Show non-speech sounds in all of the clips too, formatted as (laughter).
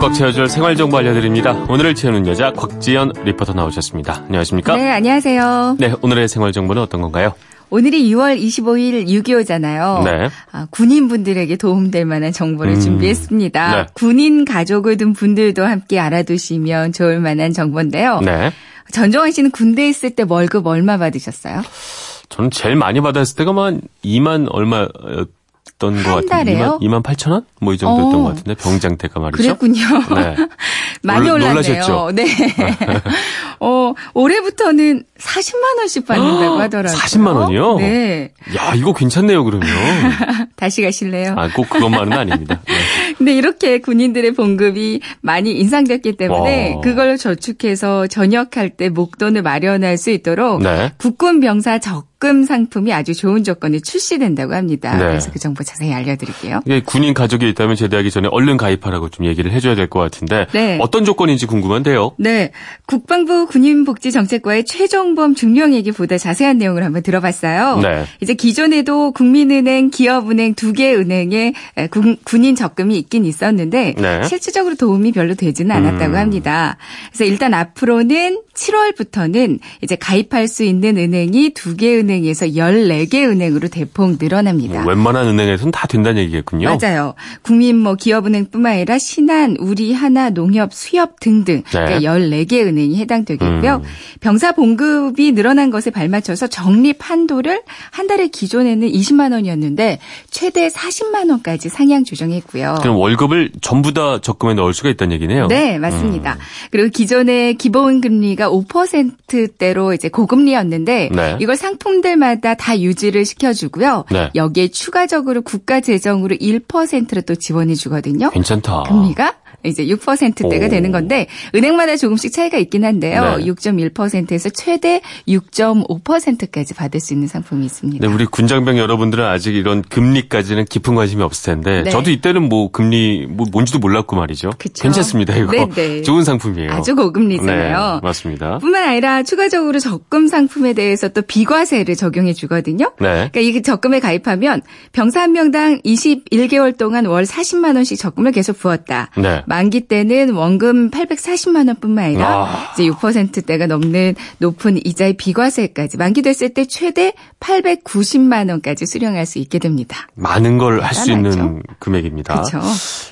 꽉 채워줄 생활 정보 알려드립니다. 오늘을 채우는 여자 곽지연 리포터 나오셨습니다. 안녕하십니까? 네, 안녕하세요. 네, 오늘의 생활 정보는 어떤 건가요? 오늘이 6월 25일 6.25잖아요. 네. 아, 군인분들에게 도움될 만한 정보를 음, 준비했습니다. 네. 군인 가족을 둔 분들도 함께 알아두시면 좋을 만한 정보인데요. 네. 전정환 씨는 군대에 있을 때 월급 얼마 받으셨어요? 저는 제일 많이 받았을 때가 한 2만 얼마였던 것한 같은데. 달에요? 2만, 2만 8천 원? 뭐 이 정도였던 어. 것 같은데. 병장 때가 말이죠. 그랬군요. 네. (laughs) 많이 놀- 올랐네요. 놀라셨죠? 네. (laughs) 어, 올해부터는 40만 원씩 받는다고 하더라고요. 40만 원이요? 네. 야, 이거 괜찮네요, 그러면. (laughs) 다시 가실래요? 아, 꼭 그것만은 아닙니다. 네. 근데 이렇게 군인들의 봉급이 많이 인상됐기 때문에 와. 그걸 저축해서 전역할 때 목돈을 마련할 수 있도록 네. 국군 병사 적 금 상품이 아주 좋은 조건에 출시된다고 합니다. 네. 그래서 그 정보 자세히 알려드릴게요. 이게 군인 가족이 있다면 제대하기 전에 얼른 가입하라고 좀 얘기를 해줘야 될 것 같은데. 네. 어떤 조건인지 궁금한데요. 네, 국방부 군인복지정책과의 최종범 중령에게 보다 자세한 내용을 한번 들어봤어요. 네. 이제 기존에도 국민은행, 기업은행 두 개 은행에 에, 군, 군인 적금이 있긴 있었는데 네. 실질적으로 도움이 별로 되지는 않았다고 음. 합니다. 그래서 일단 앞으로는 7월부터는 이제 가입할 수 있는 은행이 두 개 은행 에서 14개 은행으로 대폭 늘어납니다. 뭐 웬만한 은행에서는 다 된다는 얘기겠군요. 맞아요. 국민 뭐 기업은행뿐만 아니라 신한, 우리, 하나, 농협, 수협 등등 그러니까 14개 은행이 해당되겠고요. 음. 병사 봉급이 늘어난 것에 발맞춰서 적립 한도를 한 달에 기존에는 20만 원이었는데 최대 40만 원까지 상향 조정했고요. 그럼 월급을 전부 다 적금에 넣을 수가 있다는 얘기네요. 네, 맞습니다. 그리고 기존의 기본 금리가 5%대로 이제 고금리였는데 네. 이걸 상품 들마다 다 유지를 시켜주고요. 네. 여기에 추가적으로 국가 재정으로 1%를 또 지원해 주거든요. 괜찮다. 금리가 이제 6%대가 오. 되는 건데 은행마다 조금씩 차이가 있긴 한데요. 네. 6.1%에서 최대 6.5%까지 받을 수 있는 상품이 있습니다. 네, 우리 군장병 여러분들은 아직 이런 금리까지는 깊은 관심이 없을 텐데 네. 저도 이때는 뭐 금리 뭐 뭔지도 몰랐고 말이죠. 그쵸. 괜찮습니다 이거. 네, 네. 좋은 상품이에요. 아주 고금리잖아요. 네, 맞습니다. 뿐만 아니라 추가적으로 적금 상품에 대해서 또 비과세를 적용해 주거든요. 네. 그러니까 이 적금에 가입하면 병사 한 명당 21개월 동안 월 40만 원씩 적금을 계속 부었다. 네. 만기 때는 원금 840만 원뿐만 아니라 아. 이제 6%대가 넘는 높은 이자의 비과세까지 만기 됐을 때 최대 890만 원까지 수령할 수 있게 됩니다. 많은 걸 할 수. 있는 금액입니다. 그렇죠.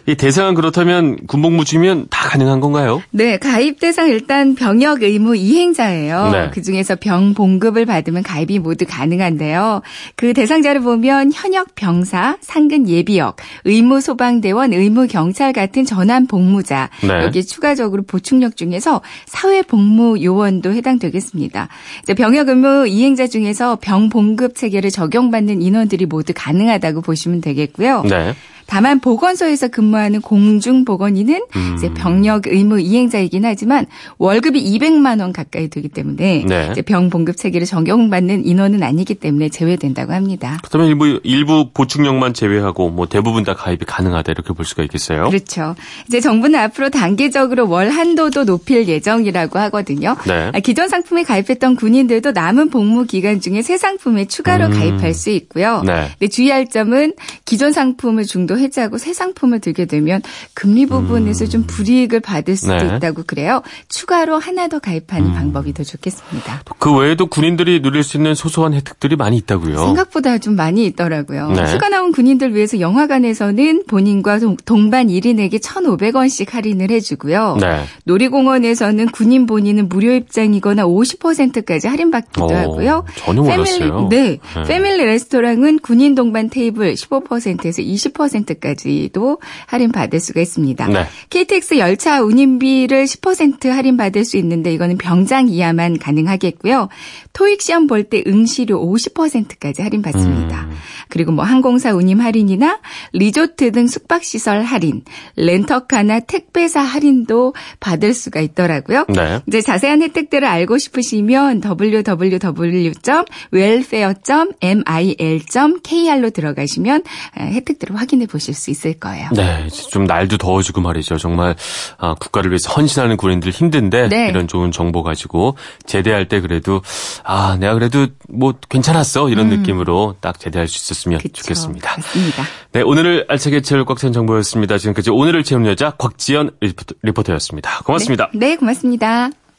이 대상은 그렇다면 군복무 중이면 다 가능한 건가요? 네, 가입 대상 일단 병역 의무 이행자예요. 네. 그 중에서 병 봉급을 받으면 가입이 모두 가능한데요. 그 대상자를 보면 현역 병사, 상근 예비역, 의무 소방대원, 의무 경찰 같은 전환 복무자 네. 여기 추가적으로 보충력 중에서 사회 복무 요원도 해당되겠습니다. 병역 의무 이행자 중에서 병 봉급 체계를 적용받는 인원들이 모두 가능하다고 보시면 되겠고요. 네. 다만 보건소에서 근무하는 공중보건인은 음. 이제 병력 의무 이행자이긴 하지만 월급이 200만 원 가까이 되기 때문에 네. 이제 병 봉급 체계를 적용받는 인원은 아니기 때문에 제외된다고 합니다. 그렇다면 일부, 일부 보충력만 제외하고 뭐 대부분 다 가입이 가능하다 이렇게 볼 수가 있겠어요. 그렇죠. 이제 정부는 앞으로 단계적으로 월 한도도 높일 예정이라고 하거든요. 네. 아, 기존 상품에 가입했던 군인들도 남은 복무 기간 중에 새 상품에 추가로 음. 가입할 수 있고요. 네. 근데 주의할 점은 기존 상품을 중도 해지하고 새 상품을 들게 되면 금리 부분에서 좀 불이익을 받을 수도 음. 네. 있다고 그래요. 추가로 하나 더 가입하는 방법이 더 좋겠습니다. 그 외에도 군인들이 누릴 수 있는 소소한 혜택들이 많이 있다고요. 생각보다 좀 많이 있더라고요. 네. 휴가 나온 군인들 위해서 영화관에서는 본인과 동- 동반 1인에게 1,500원씩 할인을 해주고요. 네. 놀이공원에서는 군인 본인은 무료 입장이거나 50%까지 할인받기도 오, 하고요. 전혀 몰랐어요. 네. 네. 패밀리 레스토랑은 군인 동반 테이블 15%에서 20% 까지도 할인 받을 수가 있습니다. 네. KTX 열차 운임비를 10% 할인 받을 수 있는데 이거는 병장 이하만 가능하겠고요. 토익 시험 볼 때 응시료 50%까지 할인 받습니다. 음. 그리고 뭐 항공사 운임 할인이나 리조트 등 숙박시설 할인, 렌터카나 택배사 할인도 받을 수가 있더라고요. 네. 이제 자세한 혜택들을 알고 싶으시면 www.welfare.mil.kr로 들어가시면 아, 혜택들을 확인해 보실 수 있을 거예요. 네, 좀 날도 더워지고 말이죠. 정말 아, 국가를 위해서 헌신하는 군인들 힘든데 네. 이런 좋은 정보 가지고 제대할 때 그래도 아 내가 그래도 뭐 괜찮았어 이런 느낌으로 딱 제대할 수 있 음. 그쵸, 좋겠습니다. 맞습니다. 네, 오늘을 알차게 채울 꽉 찬 정보였습니다. 지금까지 오늘을 채우는 여자 곽지연 리포터, 리포터 였습니다. 고맙습니다. 네, 네 고맙습니다.